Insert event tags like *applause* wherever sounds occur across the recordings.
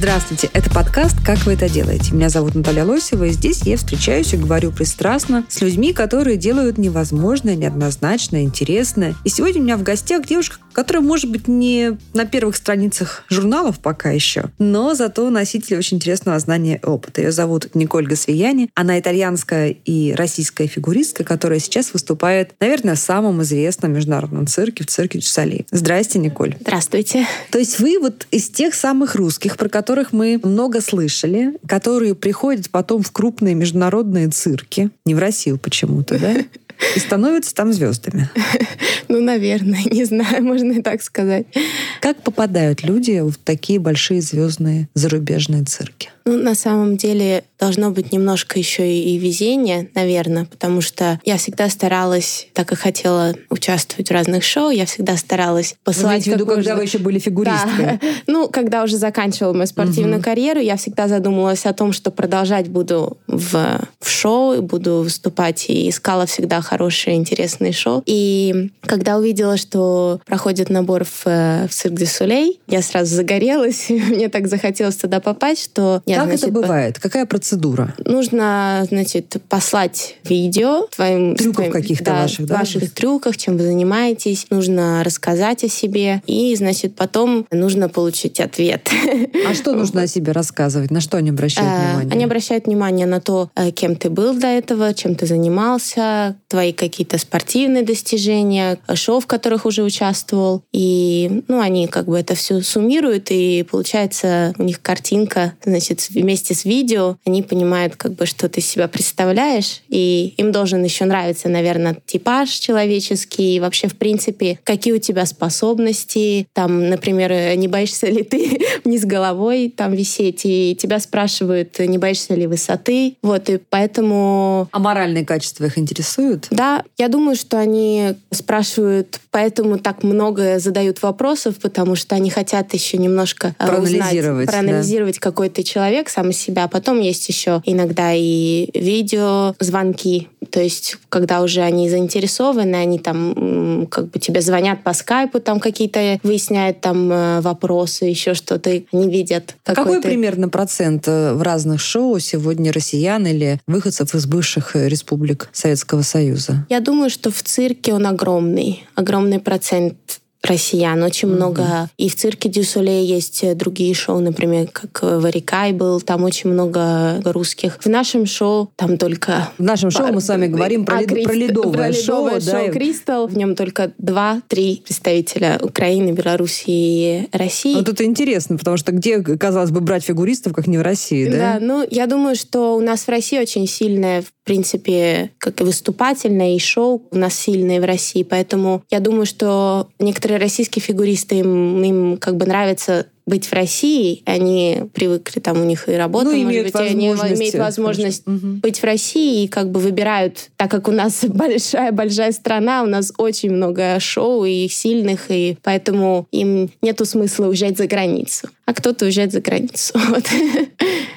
Здравствуйте, это подкаст «Как вы это делаете?». Меня зовут Наталья Лосева, и здесь я встречаюсь и говорю пристрастно с людьми, которые делают невозможное, неоднозначное, интересное. И сегодня у меня в гостях девушка, которая, может быть, не на первых страницах журналов пока еще, но зато носитель очень интересного знания и опыта. Ее зовут Николь Гасвияни. Она итальянская и российская фигуристка, которая сейчас выступает, наверное, в самом известном международном цирке, в цирке Дюсали. Здрасте, Николь. Здравствуйте. То есть вы вот из тех самых русских, про которых мы много слышали, которые приходят потом в крупные международные цирки, не в Россию почему-то, да? *laughs* И становятся там звездами. Ну, наверное, *laughs* не знаю, можно и так сказать. Как попадают люди в такие большие звездные зарубежные цирки? Ну, на самом деле, должно быть немножко еще и, и везение, наверное, потому что я всегда старалась, так и хотела участвовать в разных шоу, я всегда старалась Вы посылать имеете в виду, когда можно- вы еще были фигуристкой? Да. *laughs* Ну, когда уже заканчивала мою спортивную карьеру, я всегда задумывалась о том, что продолжать буду в, в шоу, и буду выступать, и искала всегда хорошие, интересные шоу. И когда увидела, что проходит набор в, э, в Цирк дю Солей, я сразу загорелась, *laughs* мне так захотелось туда попасть, что я, Как значит, это бывает? Какая процедура? Нужно, значит, послать видео твоим Трюков каких-то да, ваших, да? ваших трюках, чем вы занимаетесь. Нужно рассказать о себе и, значит, потом нужно получить ответ. А что *laughs* нужно о себе рассказывать? На что они обращают Э, внимание? Они обращают внимание на то, э, кем ты был до этого, чем ты занимался, твои какие-то спортивные достижения, шоу, в которых уже участвовал. И, ну, они как бы это все суммируют, и получается у них картинка, значит, вместе с видео. Они понимают, как бы, что ты себя представляешь, и им должен еще нравиться, наверное, типаж человеческий, и вообще, в принципе, какие у тебя способности. Там, например, э, не боишься ли ты *laughs* вниз головой там висеть, и тебя спрашивают, не боишься ли высоты. Вот, и поэтому А моральные качества их интересуют? да, я думаю, что они спрашивают, поэтому так много задают вопросов, потому что они хотят еще немножко э, Проанализировать, узнать, проанализировать, какой ты человек сам из себя. Потом есть еще иногда и видео, звонки. То есть, когда уже они заинтересованы, они там как бы тебе звонят по скайпу, там какие-то выясняют там э, вопросы, еще что-то. Они видят. А Какой какой ты- примерно процент э, в разных шоу сегодня россиян или выходцев из бывших э, республик Советского Союза? Я думаю, что в цирке он огромный. Огромный процент россиян. Очень много. И в цирке Дюсоле есть э, другие шоу, например, как э, Варикай был. Там очень много русских. В нашем шоу там только... В нашем шоу мы с вами говорим про, А, лед- Крист- про ледовое про шоу. ледовое да, «Кристалл». В нем только два-три представителя Украины, Беларуси и России. Вот это интересно, потому что где, казалось бы, брать фигуристов, как не в России, да? Да, ну, я думаю, что у нас в России очень сильное, в принципе, как и выступательное, и шоу у нас сильные в России. Поэтому я думаю, что некоторые российские фигуристы, им, им как бы нравится быть в России, они привыкли, там у них и работа, Ну, может имеют быть, они имеют возможность. Мгм. быть в России и как бы выбирают, так как у нас *laughs* большая-большая страна, у нас очень много шоу и сильных, и поэтому им нету смысла уезжать за границу. А кто-то уезжает за границу. *laughs* Вот.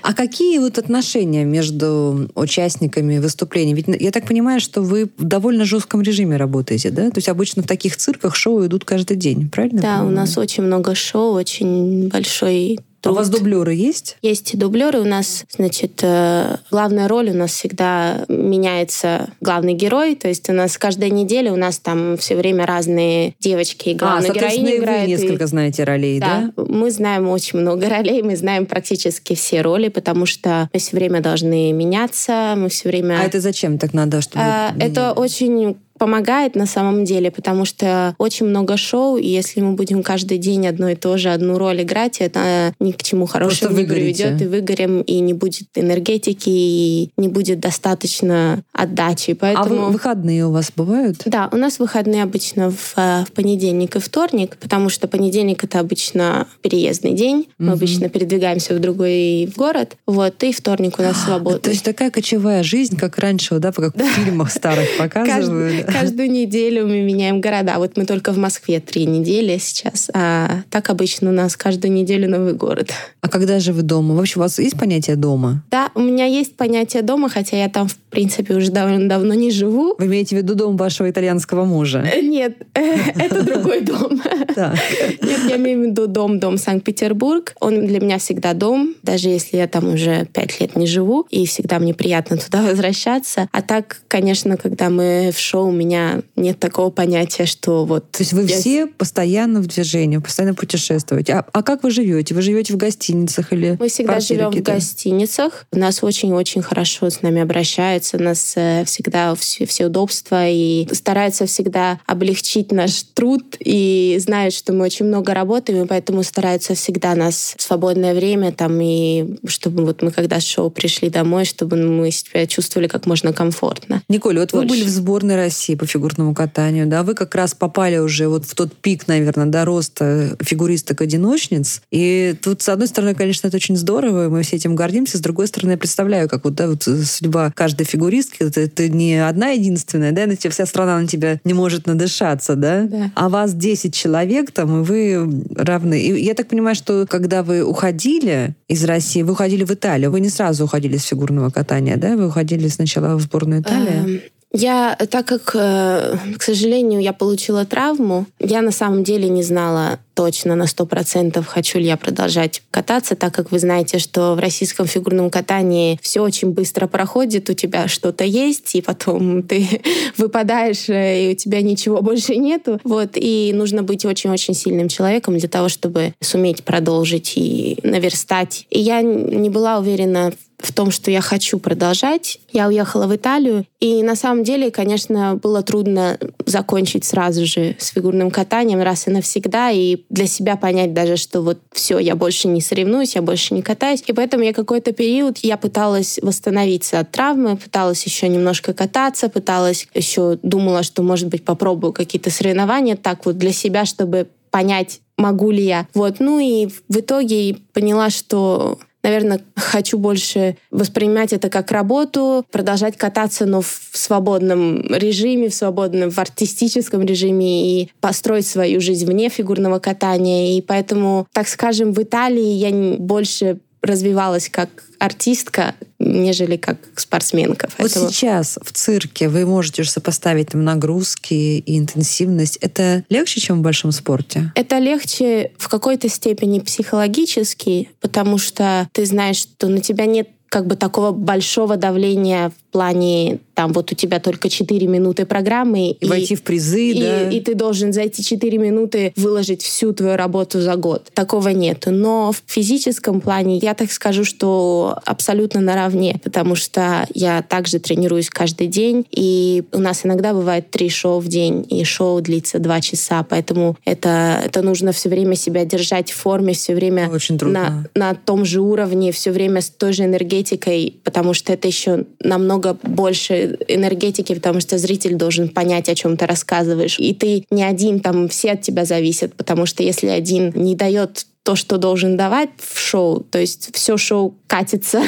А какие вот отношения между участниками выступлений? Ведь я так понимаю, что вы в довольно жестком режиме работаете, да? То есть обычно в таких цирках шоу идут каждый день, правильно? Да, у нас очень много шоу, очень большой А у вас дублеры есть? Есть дублеры. У нас, значит, э, главная роль у нас всегда меняется главный герой. То есть у нас каждая неделя у нас там все время разные девочки и а, главная соответственно, героиня и вы играет. и- несколько знаете ролей, да? Да, мы знаем очень много *laughs* ролей, мы знаем практически все роли, потому что мы все время должны меняться, мы все время... А это зачем так надо, чтобы... А, Это очень помогает на самом деле, потому что очень много шоу, и если мы будем каждый день одно и то же, одну роль играть, это ни к чему хорошему не приведет, и выгорим, и не будет энергетики, и не будет достаточно отдачи. А Поэтому... вы- выходные у вас бывают? Да, у нас выходные обычно в, э, в понедельник и вторник, потому что понедельник это обычно переездный день. Мы Мгм. обычно передвигаемся в другой город. Вот, и вторник у нас свободный. То есть такая кочевая жизнь, как раньше, да, как в *laughs* фильмах старых показывают. Каждую неделю мы меняем города. Вот мы только в Москве три недели сейчас, а так обычно у нас каждую неделю новый город. А когда же вы дома? Вообще у вас есть понятие дома? Да, у меня есть понятие дома, хотя я там, в принципе, уже довольно давно не живу. Вы имеете в виду дом вашего итальянского мужа? Э, Нет, э, *laughs* это другой дом. Нет, я имею в виду дом, дом Санкт-Петербург. Он для меня всегда дом, даже если я там уже пять лет не живу, и всегда мне приятно туда *laughs* возвращаться. А так, конечно, когда мы в шоу, у меня нет такого понятия, что вот... То есть вы я- все постоянно в движении, постоянно путешествуете. А, а как вы живете? Вы живете в гостиницах или Мы всегда живем в гостиницах. У нас очень-очень хорошо с нами обращаются. У нас э, всегда все, все удобства и стараются всегда облегчить наш труд и знают, что мы очень много работаем, и поэтому стараются всегда нас в свободное время там и чтобы вот мы когда с шоу пришли домой, чтобы мы себя чувствовали как можно комфортно. Николь, вот вы Больше. были в сборной России по фигурному катанию, да? Вы как раз попали уже вот в тот пик, наверное, до роста фигуристок-одиночниц. И тут, с одной стороны, конечно, это очень здорово, и мы все этим гордимся. С другой стороны, я представляю, как вот, да, вот судьба каждой фигуристки. Это, это не одна единственная, да? На тебя, вся страна на тебя не может надышаться, да? Да. А вас 10 человек там, и вы равны. И я так понимаю, что когда вы уходили из России, вы уходили в Италию, вы не сразу уходили с фигурного катания, да? Вы уходили сначала в сборную Италии? Я, так как, э, к сожалению, я получила травму, я на самом деле не знала точно на 100% хочу ли я продолжать кататься, так как вы знаете, что в российском фигурном катании все очень быстро проходит, у тебя что-то есть, и потом ты *laughs* выпадаешь, э, и у тебя ничего *laughs* больше нету. Вот, и нужно быть очень-очень сильным человеком для того, чтобы суметь продолжить и наверстать. И я не была уверена в том, что я хочу продолжать. Я уехала в Италию, и на самом деле, конечно, было трудно закончить сразу же с фигурным катанием раз и навсегда, и для себя понять даже, что вот все, я больше не соревнуюсь, я больше не катаюсь. И поэтому я какой-то период, я пыталась восстановиться от травмы, пыталась еще немножко кататься, пыталась еще думала, что, может быть, попробую какие-то соревнования так вот для себя, чтобы понять, могу ли я. Вот, ну и в итоге поняла, что наверное, хочу больше воспринимать это как работу, продолжать кататься, но в свободном режиме, в свободном, в артистическом режиме и построить свою жизнь вне фигурного катания. И поэтому, так скажем, в Италии я больше развивалась как артистка, нежели как спортсменка. Вот Поэтому- сейчас в цирке вы можете уже сопоставить там нагрузки и интенсивность. Это легче, чем в большом спорте? Это легче в какой-то степени психологически, потому что ты знаешь, что на тебя нет как бы такого большого давления плане, там, вот у тебя только 4 минуты программы. И, войти в призы, и, да? и ты должен за эти 4 минуты выложить всю твою работу за год. Такого нет. Но в физическом плане я так скажу, что абсолютно наравне, потому что я также тренируюсь каждый день, и у нас иногда бывает три шоу в день, и шоу длится два часа, поэтому это, это нужно все время себя держать в форме, все время Очень трудно. на, на том же уровне, все время с той же энергетикой, потому что это еще намного больше энергетики, потому что зритель должен понять, о чем ты рассказываешь. И ты не один, там все от тебя зависят, потому что если один не дает то, что должен давать в шоу, то есть все шоу катится.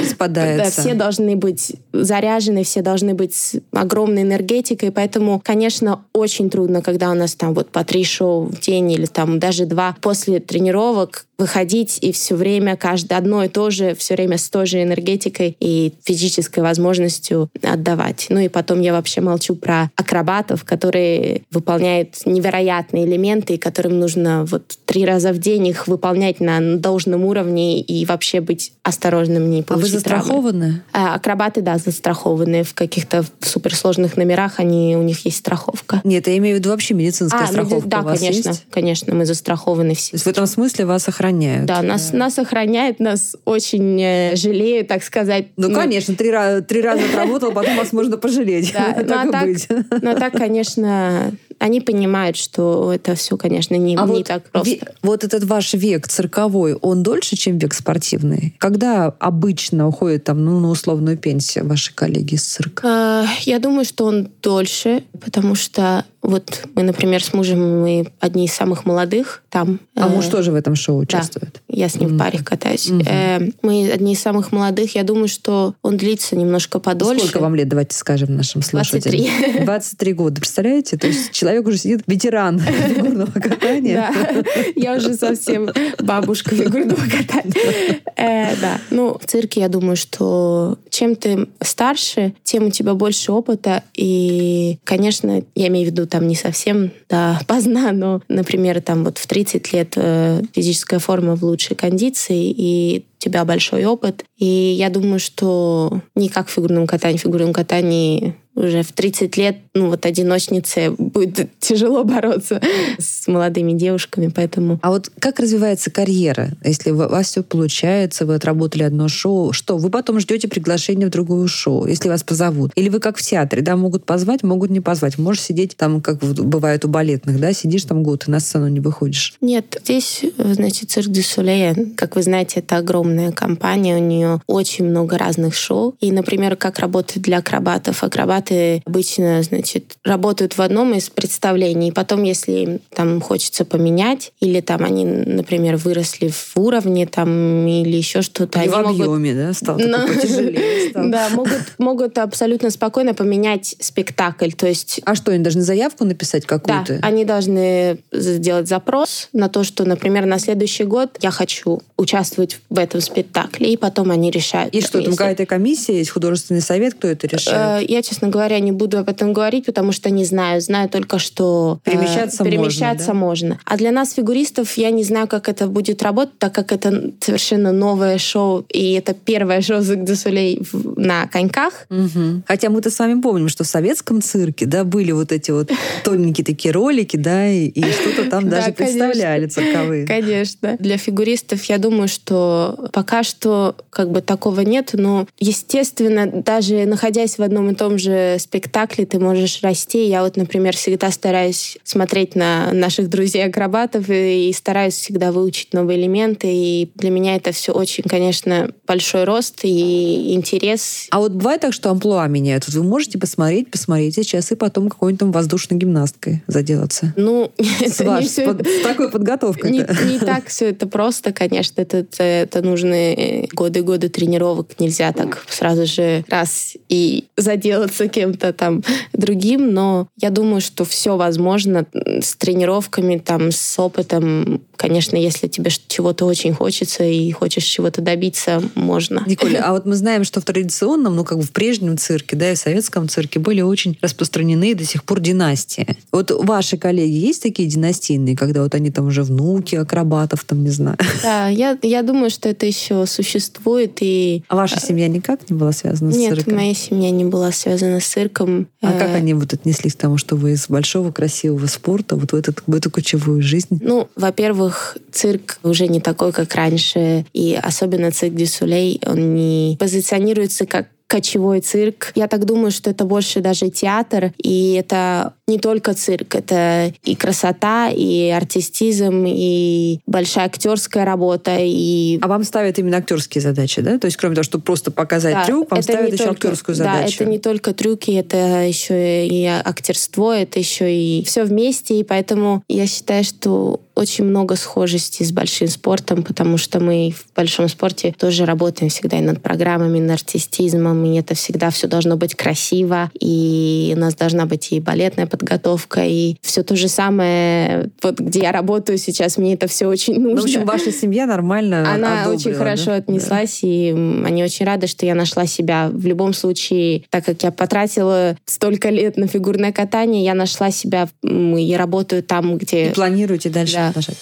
Распадается. Да, все должны быть заряжены, все должны быть с огромной энергетикой, поэтому, конечно, очень трудно, когда у нас там вот по три шоу в день или там даже два после тренировок выходить и все время каждое одно и то же, все время с той же энергетикой и физической возможностью отдавать. Ну и потом я вообще молчу про акробатов, которые выполняют невероятные элементы, и которым нужно вот три раза в день их выполнять на должном уровне и вообще быть осторожным, не А вы получить травмы. застрахованы? А, акробаты, да, застрахованы. В каких-то суперсложных номерах они, у них есть страховка. Нет, я имею в виду вообще медицинская А, ну, страховка да, у вас конечно, есть? конечно, мы застрахованы все. То есть в этом смысле вас охраняют? Да, нас, нас охраняет, нас очень э, жалеют, так сказать. Ну, конечно, три, раза, три раза отработал, потом вас можно пожалеть. Да, *laughs* ну, так а и так, быть. ну, а так, конечно, они понимают, что это все, конечно, не, А не вот, так просто. ве- вот этот ваш век цирковой, он дольше, чем век спортивный? Когда обычно уходит там, ну, на условную пенсию ваши коллеги из цирка? А, Я думаю, что он дольше, потому что вот мы, например, с мужем, мы одни из самых молодых там. А Э, муж тоже в этом шоу участвует? Я с ним mm-hmm. в паре катаюсь. Mm-hmm. Мы одни из самых молодых. Я думаю, что он длится немножко подольше. Сколько вам лет, давайте скажем нашим слушателям? 23. 23 года, представляете? То есть человек уже сидит ветеран фигурного катания. Да, я уже совсем бабушка фигурного катания. Э, да, ну, в цирке я думаю, что чем ты старше, тем у тебя больше опыта. И, конечно, я имею в виду там не совсем да, *laughs* поздно, но, например, там вот в 30 лет э, физическая форма в лучшей кондиции, и тебя большой опыт. И я думаю, что не как в фигурном катании. В фигурном катании уже в 30 лет, ну вот одиночнице будет тяжело бороться с молодыми девушками, поэтому... А вот как развивается карьера? Если у вас все получается, вы отработали одно шоу, что? Вы потом ждете приглашения в другое шоу, если вас позовут? Или вы как в театре, да, могут позвать, могут не позвать. Можешь сидеть там, как бывает у балетных, да, сидишь там год и на сцену не выходишь. Нет, здесь, значит, Цирк дю Солей, как вы знаете, это огромная компания, у нее очень много разных шоу. И, например, как работает для акробатов. Акробат акробаты обычно, значит, работают в одном из представлений. Потом, если им там хочется поменять, или там они, например, выросли в уровне там или еще что-то, они в объеме, могут... да, стал *laughs* Но... потяжелее. *laughs* Стал. Да, могут, могут абсолютно спокойно поменять спектакль. То есть... А что, они должны заявку написать какую-то? Да, они должны сделать запрос на то, что, например, на следующий год я хочу участвовать в этом спектакле, и потом они решают. И что, там какая-то комиссия есть, художественный совет, кто это решает? Э, я, честно говоря, не буду об этом говорить, потому что не знаю. Знаю только, что э, перемещаться, э, перемещаться можно, да? можно. А для нас, фигуристов, я не знаю, как это будет работать, так как это совершенно новое шоу, и это первое шоу Загдасулей на коньках. Угу. Хотя мы-то с вами помним, что в советском цирке, да, были вот эти вот тоненькие такие ролики, да, и, и что-то там *laughs* даже представляли цирковые. Конечно. Для фигуристов, я думаю, что пока что как бы такого нет, но, естественно, даже находясь в одном и том же спектакле ты можешь расти. Я вот, например, всегда стараюсь смотреть на наших друзей-акробатов и, и стараюсь всегда выучить новые элементы. И для меня это все очень, конечно, большой рост и интерес. А вот бывает так, что амплуа меняют? Вы можете посмотреть, посмотреть сейчас и потом какой-нибудь там воздушной гимнасткой заделаться? Ну, *laughs* с, ваш, с, под, с такой подготовкой. Не, не так все это просто, конечно. Это, это, это нужны годы-годы тренировок. Нельзя так сразу же раз и заделаться кем-то там другим, но я думаю, что все возможно с тренировками, там, с опытом. Конечно, если тебе чего-то очень хочется и хочешь чего-то добиться, можно. Николя, *laughs* а вот мы знаем, что в традиционном, ну, как бы в прежнем цирке, да, и в советском цирке были очень распространены до сих пор династии. Вот ваши коллеги есть такие династийные, когда вот они там уже внуки акробатов, там, не знаю? *laughs* Да, я, я думаю, что это еще существует. И... А ваша семья никак не была связана с Нет, цирком? Нет, моя семья не была связана с цирком. А как э, они вот отнеслись к тому, что вы из большого красивого спорта вот в, этот, в эту кочевую жизнь? Ну, во-первых, цирк уже не такой, как раньше. И особенно цирк Дюсулей, он не позиционируется как кочевой цирк. Я так думаю, что это больше даже театр, и это не только цирк, это и красота, и артистизм, и большая актерская работа. И... А вам ставят именно актерские задачи, да? То есть кроме того, чтобы просто показать да, трюк, вам ставят еще только, актерскую задачу. Да, это не только трюки, это еще и актерство, это еще и все вместе, и поэтому я считаю, что очень много схожести с большим спортом, потому что мы в большом спорте тоже работаем всегда и над программами, над артистизмом, и это всегда все должно быть красиво, и у нас должна быть и балетная подготовка, и все то же самое, вот где я работаю сейчас, мне это все очень нужно. Ну, в общем, ваша семья нормально *laughs* Она очень хорошо да? отнеслась, да. и они очень рады, что я нашла себя. В любом случае, так как я потратила столько лет на фигурное катание, я нашла себя, я работаю там, где... И планируете дальше да. Продолжать.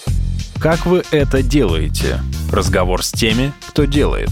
Как вы это делаете? Разговор с теми, кто делает.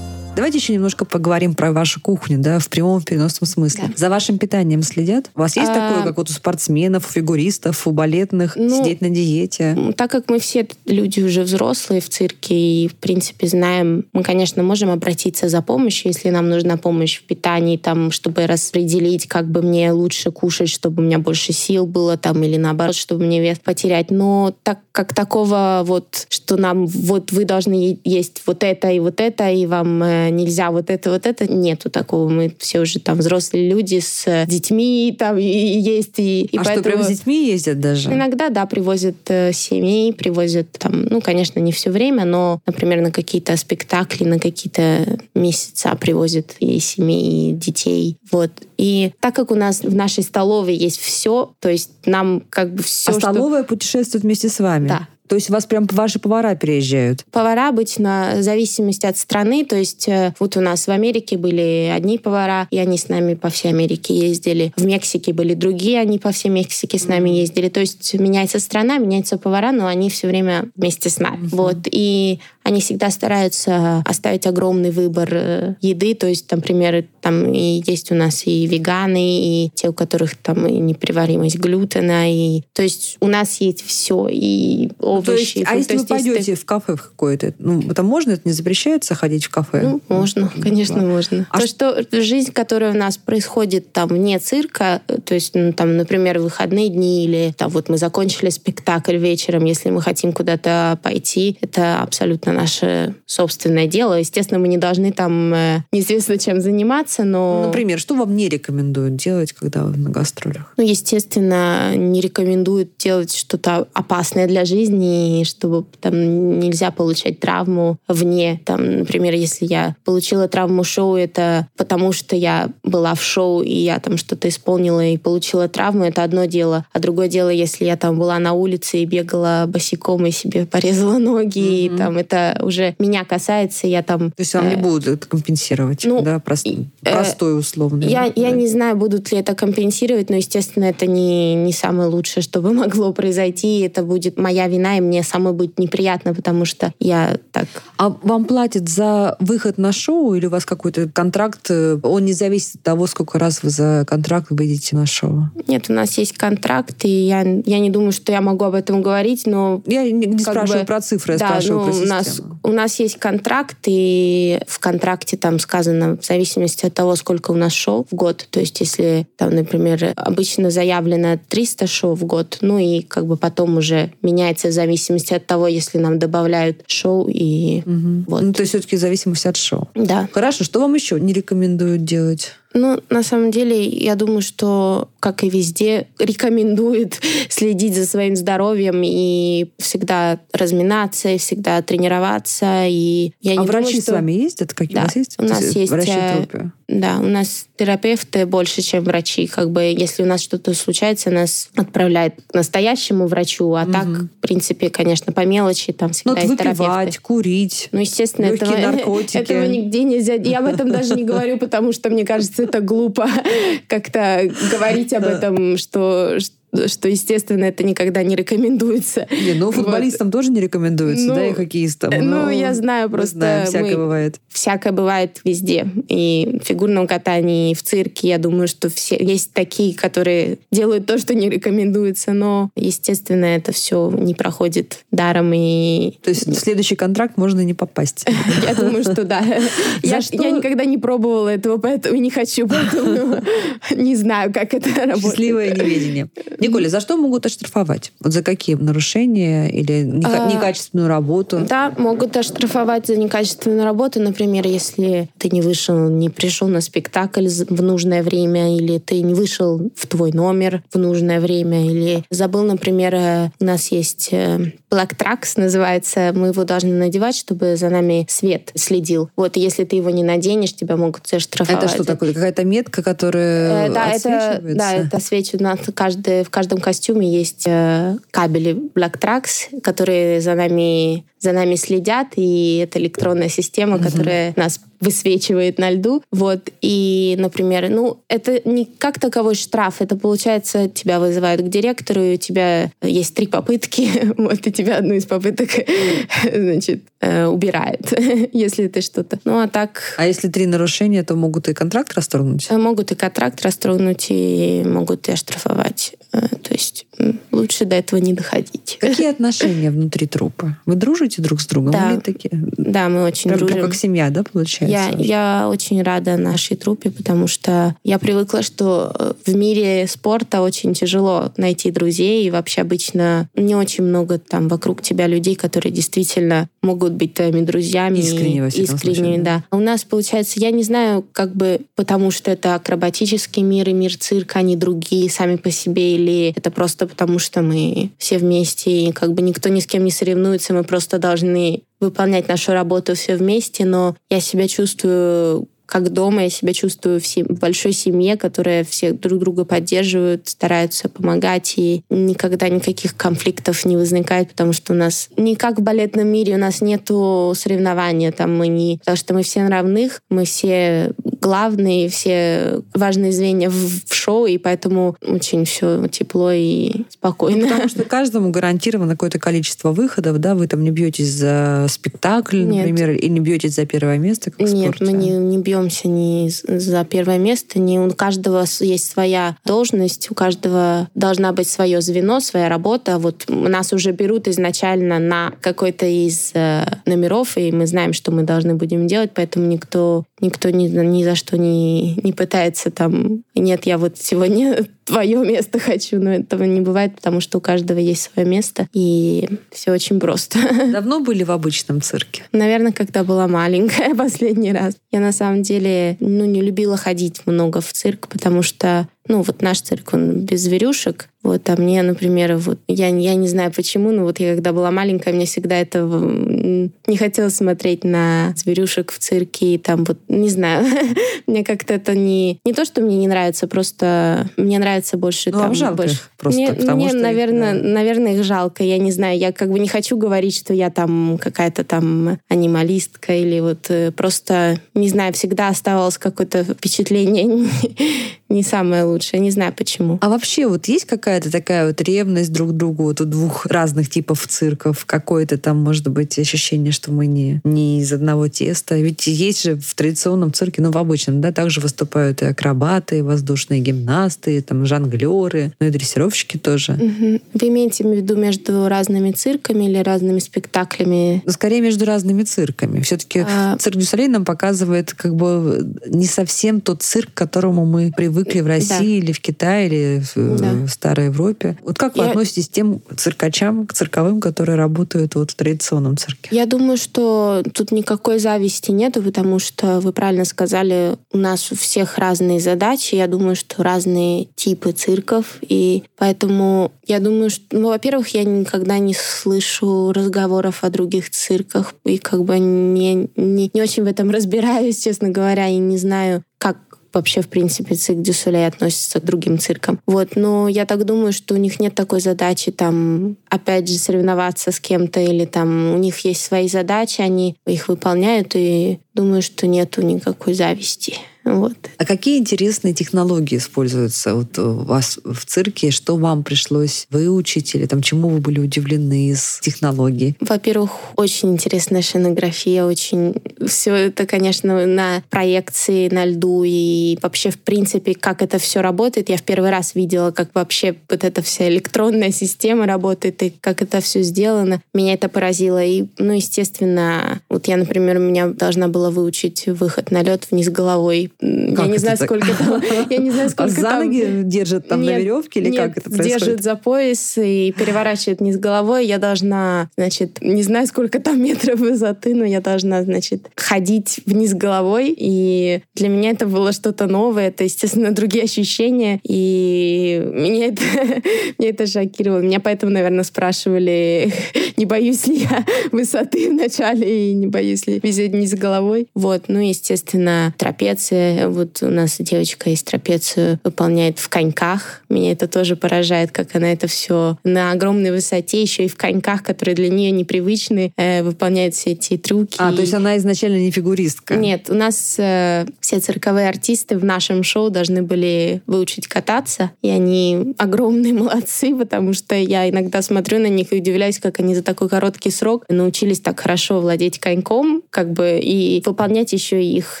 Давайте еще немножко поговорим про вашу кухню, да, в прямом переносном смысле. Да. За вашим питанием следят? У вас есть а... такое, как вот у спортсменов, у фигуристов, у балетных, ну, сидеть на диете? Так как мы все люди уже взрослые в цирке и, в принципе, знаем, мы, конечно, можем обратиться за помощью, если нам нужна помощь в питании, там, чтобы распределить, как бы мне лучше кушать, чтобы у меня больше сил было, там, или наоборот, чтобы мне вес потерять. Но так как такого вот, что нам вот вы должны есть вот это и вот это, и вам э, нельзя вот это, вот это. Нету такого. Мы все уже там взрослые люди с детьми, там и, и есть. И, и а поэтому... что, прям с детьми ездят даже? Иногда, да, привозят э, семей, привозят там, ну, конечно, не все время, но, например, на какие-то спектакли, на какие-то месяца привозят и семей, и детей. Вот. И так как у нас в нашей столовой есть все, то есть нам как бы все, а что... столовая путешествует вместе с вами? Да. То есть у вас прям ваши повара переезжают? Повара обычно в зависимости от страны. То есть э, вот у нас в Америке были одни повара, и они с нами по всей Америке ездили. В Мексике были другие, они по всей Мексике с нами ездили. То есть меняется страна, меняются повара, но они все время вместе с нами. Mm-hmm. Вот. И они всегда стараются оставить огромный выбор э, еды. То есть, например, там и есть у нас и веганы, и те, у которых там и неприваримость глютена. И... То есть у нас есть все. И овощи, то есть, а если вы пойдете в кафе в какое-то, ну, там можно, это не запрещается ходить в кафе? Ну, можно, конечно, да. можно. А то, что жизнь, которая у нас происходит там вне цирка, то есть, ну, там, например, выходные дни или там вот мы закончили спектакль вечером, если мы хотим куда-то пойти, это абсолютно наше собственное дело. Естественно, мы не должны там э, неизвестно чем заниматься, но... Например, что вам не рекомендуют делать, когда вы на гастролях? Ну, естественно, не рекомендуют делать что-то опасное для жизни, чтобы там нельзя получать травму вне. Там, например, если я получила травму шоу, это потому что я была в шоу, и я там что-то исполнила и получила травму, это одно дело. А другое дело, если я там была на улице и бегала босиком и себе порезала *laughs* ноги, mm-hmm. и там это уже меня касается, я там... То есть вам э, не будут это компенсировать, ну, да, прост, э, простой условно? Я, да? я не знаю, будут ли это компенсировать, но, естественно, это не, не самое лучшее, что бы *laughs* могло произойти. Это будет моя вина, и мне самой будет неприятно, потому что я так... А вам платят за выход на шоу или у вас какой-то контракт? э, Он не зависит от того, сколько раз вы за контракт выйдете на шоу? Нет, у нас есть контракт, и я, я не думаю, что я могу об этом говорить, но... Я не, не спрашиваю бы, про цифры, я да, спрашиваю ну, про систему. У нас, у нас есть контракт, и в контракте там сказано в зависимости от того, сколько у нас шоу в год. То есть если там, например, обычно заявлено 300 шоу в год, ну и как бы потом уже меняется в зависимости от того, если нам добавляют шоу и угу. вот. Ну, то есть все-таки в зависимости от шоу. Да. Хорошо, что вам еще не рекомендуют делать? Ну, на самом деле, я думаю, что, как и везде, рекомендует *laughs* следить за своим здоровьем и всегда разминаться, и всегда тренироваться. И я а не врачи думаю, что... с вами ездят? Какие да, у вас есть? У нас есть врачи э, Да, у нас терапевты больше, чем врачи. Как бы, если у нас что-то случается, нас отправляют к настоящему врачу, а угу. так, в принципе, конечно, по мелочи там всегда ну, есть выпивать, терапевты. курить, Ну, естественно, этого, *laughs* наркотики. этого нигде нельзя. Я об этом *laughs* даже не говорю, потому что, мне кажется, это глупо *laughs* как-то говорить об этом, что что, естественно, это никогда не рекомендуется. Не, ну футболистам вот. тоже не рекомендуется, ну, да, и хоккеистам. Ну, я знаю, просто... Знаем, всякое мы... бывает. Всякое бывает везде. И в фигурном катании, и в цирке, я думаю, что все есть такие, которые делают то, что не рекомендуется, но, естественно, это все не проходит даром. И... То есть в следующий контракт можно не попасть? *laughs* Я думаю, что да. *laughs* Я никогда не пробовала этого, поэтому не хочу, поэтому *laughs* не знаю, как это работает. Счастливое неведение. Николя, за что могут оштрафовать? Вот за какие нарушения или некачественную работу? Да, могут оштрафовать за некачественную работу. Например, если ты не вышел, не пришел на спектакль в нужное время, или ты не вышел в твой номер в нужное время, или забыл, например, э, у нас есть э, Black называется, мы его должны надевать, чтобы за нами свет следил. Вот, если ты его не наденешь, тебя могут заштрафовать. Это что такое? Какая-то метка, которая э, да, это, да, это свечит на каждый, в каждом костюме есть э, кабели Black Tracks, которые за нами за нами следят, и это электронная система, mm-hmm. которая нас высвечивает на льду. Вот. И, например, ну, это не как таковой штраф, это, получается, тебя вызывают к директору, и у тебя есть три попытки, *laughs* вот, и тебя одну из попыток, *laughs* значит, э, убирает, *laughs* если ты что-то. Ну, а так... А если три нарушения, то могут и контракт расторгнуть? Могут и контракт расторгнуть, и могут и оштрафовать. Э, то есть лучше до этого не доходить. Какие *laughs* отношения внутри трупа? Вы дружите друг с другом? Да, такие? да мы очень Прям дружим. как семья, да, получается? Я, я очень рада нашей трупе, потому что я привыкла, что э, в мире спорта очень тяжело найти друзей, и вообще обычно не очень много там вокруг тебя людей, которые действительно могут быть твоими друзьями. Искренне, во всяком Искренне, случае, да. да. А У нас, получается, я не знаю, как бы потому что это акробатический мир и мир цирка, они другие сами по себе, или это просто потому, что мы все вместе, и как бы никто ни с кем не соревнуется, мы просто должны выполнять нашу работу все вместе, но я себя чувствую как дома, я себя чувствую в, сем- в большой семье, которая все друг друга поддерживают, стараются помогать, и никогда никаких конфликтов не возникает, потому что у нас не как в балетном мире, у нас нету соревнования, там мы не... Потому что мы все на равных, мы все главные, все важные звенья в, в шоу, и поэтому очень все тепло и спокойно. Ну, Потому что каждому гарантировано какое-то количество выходов, да, вы там не бьетесь за спектакль, Нет. например, и не бьетесь за первое место, как Нет, спорте. мы не, не бьемся ни за первое место, ни у каждого есть своя должность, у каждого должна быть свое звено, своя работа. Вот нас уже берут изначально на какой-то из э, номеров, и мы знаем, что мы должны будем делать, поэтому никто, никто ни, ни за что не, не пытается там, нет, я вот сегодня твое место хочу, но этого не бывает, потому что у каждого есть свое место, и все очень просто. *laughs* Давно были в обычном цирке? Наверное, когда была маленькая *laughs* последний раз. Я на самом деле ну, не любила ходить много в цирк, потому что ну, вот наш цирк, он без зверюшек. Вот, а мне, например, вот я, я не знаю почему, но вот я когда была маленькая, мне всегда это не хотелось смотреть на зверюшек в цирке, и там вот, не знаю, *laughs* мне как-то это не... Не то, что мне не нравится, просто мне нравится больше Ну, вам там... жалко больше... их просто, мне, потому мне, что их, наверное, да. наверное, их жалко, я не знаю, я как бы не хочу говорить, что я там какая-то там анималистка или вот э, просто, не знаю, всегда оставалось какое-то впечатление *laughs* не, самое лучшее, не знаю почему. А вообще вот есть какая-то такая вот ревность друг к другу вот у двух разных типов цирков? Какое-то там, может быть, ощущение, что мы не, не из одного теста? Ведь есть же в традиционном цирке, ну, в обычном, да, также выступают и акробаты, и воздушные гимнасты, и там жонглеры, ну и дрессировщики тоже. Мгм. Вы имеете в виду между разными цирками или разными спектаклями? Скорее между разными цирками. Все-таки А, цирк Дюсалей нам показывает как бы не совсем тот цирк, к которому мы привыкли в России или в Китае, или в, Да. в Старой Европе. Вот как вы Я- относитесь к тем циркачам, к цирковым, которые работают вот в традиционном цирке? Я думаю, что тут никакой зависти нету, потому что вы правильно сказали, у нас у всех разные задачи. Я думаю, что разные типы цирков, и поэтому я думаю, что, ну, во-первых, я никогда не слышу разговоров о других цирках и как бы не, не, не очень в этом разбираюсь, честно говоря, и не знаю, как вообще, в принципе, цирк Дюсулей относится к другим циркам. Вот, но я так думаю, что у них нет такой задачи там, опять же, соревноваться с кем-то или там у них есть свои задачи, они их выполняют, и думаю, что нету никакой зависти. Вот. А какие интересные технологии используются вот у вас в цирке? Что вам пришлось выучить или там чему вы были удивлены из технологий? Во-первых, очень интересная шинография, очень все это, конечно, на проекции на льду и вообще, в принципе, как это все работает. Я в первый раз видела, как вообще вот эта вся электронная система работает и как это все сделано. Меня это поразило. И, ну, естественно, вот я, например, у меня должна была выучить выход на лед вниз головой. Я не знаю, сколько там. Я не знаю, *laughs* сколько за там. ноги держат там на Нет, веревке или нет, как это происходит? держит за пояс и переворачивает вниз головой. Я должна, значит, не знаю, сколько там метров высоты, но я должна, значит, ходить вниз головой. И для меня это было что-то новое. Это, естественно, *laughs* другие ощущения. И меня это, *laughs* меня это шокировало. Меня поэтому, наверное, спрашивали, не боюсь ли я высоты вначале и не боюсь ли висеть вниз головой. Вот. Ну, естественно, трапеция. Вот у нас девочка из трапецию выполняет в коньках. Меня это тоже поражает, как она это все на огромной высоте, еще и в коньках, которые для нее непривычны, э, выполняет все эти трюки. А, то есть она изначально не фигуристка? Нет, у нас э, все цирковые артисты в нашем шоу должны были выучить кататься, и они огромные *laughs* молодцы, потому что я иногда смотрю на них и удивляюсь, как они за такой короткий срок научились так хорошо владеть коньком, как бы и выполнять еще их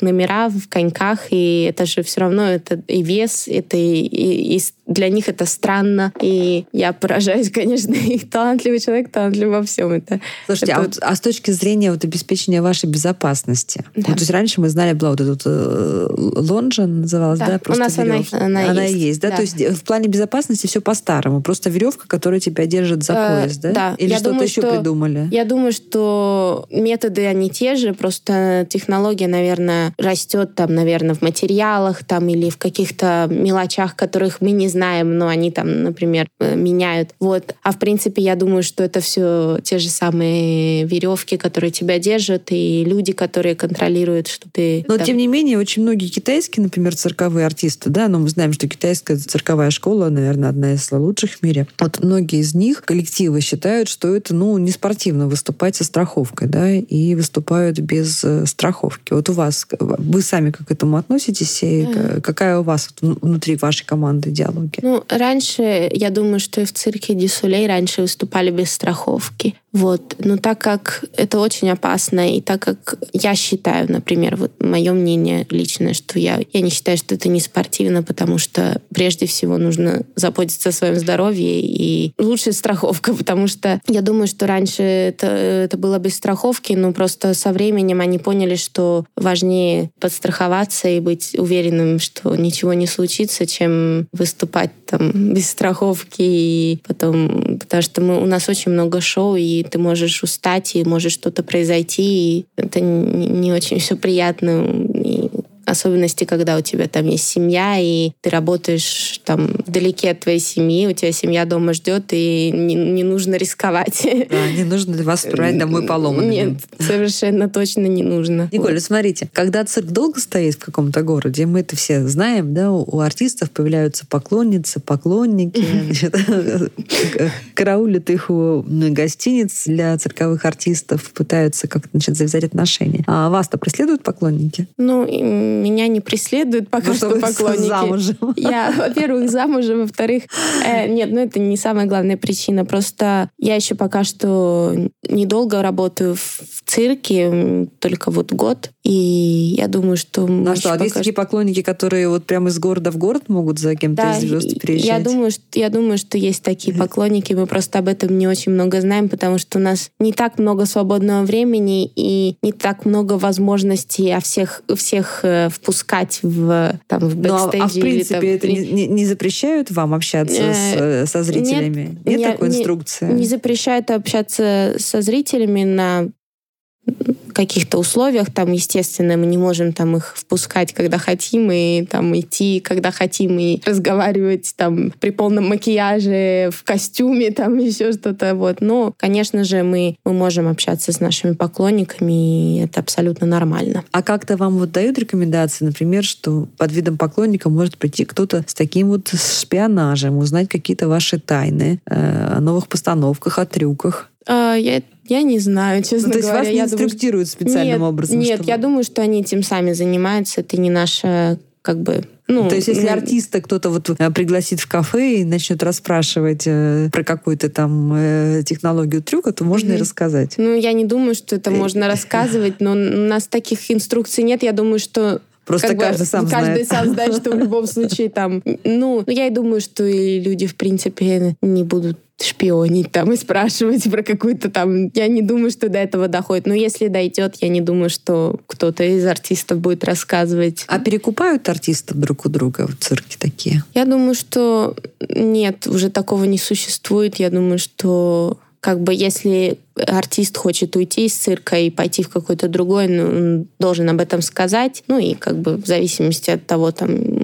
номера в коньках руках, и это же все равно это и вес, это и, и, и для них это странно, и я поражаюсь, *laughs* конечно, их талантливый человек, талантлив во всем это. Слушайте, это... а, вот, а с точки зрения вот обеспечения вашей безопасности, да. вот, то есть раньше мы знали, была вот эта э, лонжа называлась, да, да просто У нас веревка. она, она, она есть. есть, да? да, то есть в плане безопасности все по-старому, просто веревка, которая тебя держит за э, пояс, да? Да. Или что-то еще что, придумали? Я думаю, что методы они те же, просто технология, наверное, растет там, наверное, в материалах там или в каких-то мелочах, которых мы не знаем, но они там, например, э, меняют. Вот. А в принципе, я думаю, что это все те же самые веревки, которые тебя держат, и люди, которые контролируют, что ты... Но, там... тем не менее, очень многие китайские, например, цирковые артисты, да, но мы знаем, что китайская цирковая школа, наверное, одна из лучших в мире. Вот многие из них, коллективы, считают, что это, ну, не спортивно выступать со страховкой, да, и выступают без э, страховки. Вот у вас, вы сами как к этому относитесь, и какая у вас внутри вашей команды идеология? Ну, раньше, я думаю, что и в цирке Дисулей раньше выступали без страховки. Вот. Но так как это очень опасно, и так как я считаю, например, вот мое мнение личное, что я, я не считаю, что это не спортивно, потому что прежде всего нужно заботиться о своем здоровье, и лучше страховка, *laughs* потому что я думаю, что раньше это, это было без страховки, но просто со временем они поняли, что важнее подстраховаться и быть уверенным, что ничего не случится, чем выступать там *laughs* без страховки, и потом, потому что мы, у нас очень много шоу, и ты можешь устать, и может что-то произойти, и это не очень все приятно. И особенности, когда у тебя там есть семья, и ты работаешь там вдалеке от твоей семьи, у тебя семья дома ждет, и не, не нужно рисковать. Да, не нужно вас отправлять домой поломанными. Нет, совершенно точно не нужно. Николь, вот. смотрите, когда цирк долго стоит в каком-то городе, мы это все знаем, да, у артистов появляются поклонницы, поклонники, *laughs* караулят их у гостиниц для цирковых артистов, пытаются как-то завязать отношения. А вас-то преследуют поклонники? Ну, меня не преследуют пока что поклонники. замужем. Я, во-первых, замужем, во-вторых, э, нет, ну это не самая главная причина. Просто я еще пока что недолго работаю в цирке, только вот год, и я думаю, что... Ну а что, а есть такие поклонники, которые вот прямо из города в город могут за кем-то да, из звезд переезжать? Я думаю, что, я думаю, что есть такие поклонники, мы просто об этом не очень много знаем, потому что у нас не так много свободного времени и не так много возможностей а всех, всех э, впускать в, там, в бэкстейдже. Ну, а в принципе там, это не, не запрещают вам общаться с, э, со зрителями? Нет, Нет такой инструкции? Не, не запрещают общаться со зрителями на каких-то условиях, там, естественно, мы не можем там их впускать, когда хотим, и там идти, когда хотим, и разговаривать там при полном макияже, в костюме, там *laughs* еще что-то, вот. Но, конечно же, мы, мы можем общаться с нашими поклонниками, и это абсолютно нормально. А как-то вам вот дают рекомендации, например, что под видом поклонника может прийти кто-то с таким вот шпионажем, узнать какие-то ваши тайны э, о новых постановках, о трюках? А, я я не знаю, честно ну, то есть говоря. вас не инструктируют думаю, специальным нет, образом? Нет, чтобы... я думаю, что они этим сами занимаются. Это не наша как бы ну, То есть, если артиста кто-то вот э, пригласит в кафе и начнет расспрашивать э, про какую-то там э, технологию трюка, то можно mm-hmm. и рассказать. Ну, я не думаю, что это можно рассказывать, но у нас таких инструкций нет. Я думаю, что Просто как каждый бы, сам каждый знает. сам знает, что в любом случае там... Ну, я и думаю, что и люди, в принципе, не будут шпионить там и спрашивать про какую-то там... Я не думаю, что до этого доходит. Но если дойдет, я не думаю, что кто-то из артистов будет рассказывать. А перекупают артистов друг у друга в цирке такие? Я думаю, что нет, уже такого не существует. Я думаю, что как бы если артист хочет уйти из цирка и пойти в какой-то другой, ну, он должен об этом сказать. Ну и как бы в зависимости от того, там,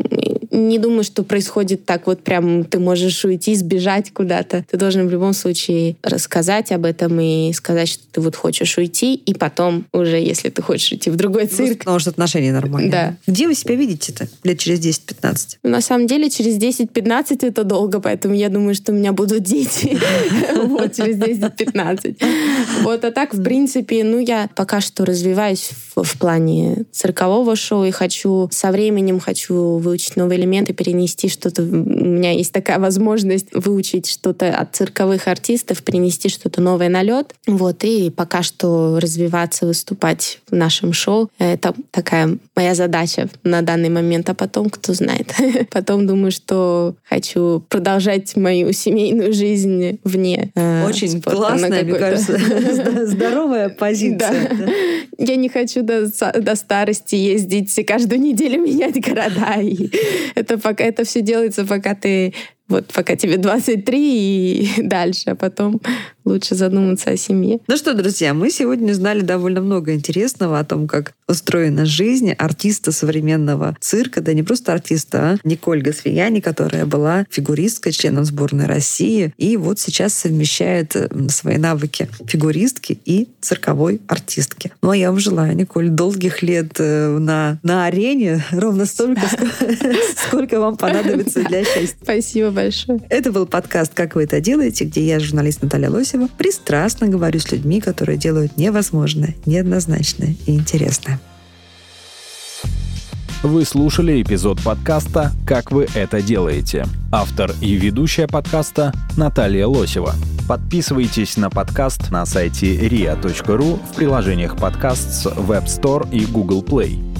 не думаю, что происходит так вот прям ты можешь уйти, сбежать куда-то. Ты должен в любом случае рассказать об этом и сказать, что ты вот хочешь уйти, и потом уже, если ты хочешь идти в другой цирк... Потому что отношения нормальные. Да. Где вы себя видите-то лет через 10-15? На самом деле через 10-15 это долго, поэтому я думаю, что у меня будут дети *laughs* вот через 10-15. Вот, а так, в принципе, ну, я пока что развиваюсь в, в плане циркового шоу и хочу со временем хочу выучить новые элементы, перенести что-то. У меня есть такая возможность выучить что-то от цирковых артистов, принести что-то новое на лед. Вот, и пока что развиваться, выступать в нашем шоу. Это такая моя задача на данный момент, а потом кто знает. *laughs* Потом думаю, что хочу продолжать мою семейную жизнь вне э, Очень классная, мне кажется, *laughs* здоровая позиция. Да. Я не хочу до, до старости ездить каждую неделю менять города. И *laughs* это пока это все делается, пока ты вот пока тебе 23 и *laughs* дальше, а потом лучше задуматься о семье. Ну что, друзья, мы сегодня узнали довольно много интересного о том, как устроена жизнь артиста современного цирка, да не просто артиста, а Николь Гасвияни, которая была фигуристкой, членом сборной России, и вот сейчас совмещает свои навыки фигуристки и цирковой артистки. Ну а я вам желаю, Николь, долгих лет э, на, на арене, *laughs* ровно столько, *laughs* сколько вам понадобится для счастья. Спасибо большое. Это был подкаст «Как вы это делаете», где я, журналист Наталья Лосева, пристрастно говорю с людьми, которые делают невозможное, неоднозначное и интересное. Вы слушали эпизод подкаста «Как вы это делаете». Автор и ведущая подкаста Наталья Лосева. Подписывайтесь на подкаст на сайте ria.ru в приложениях подкаст с Web Store и Google Play.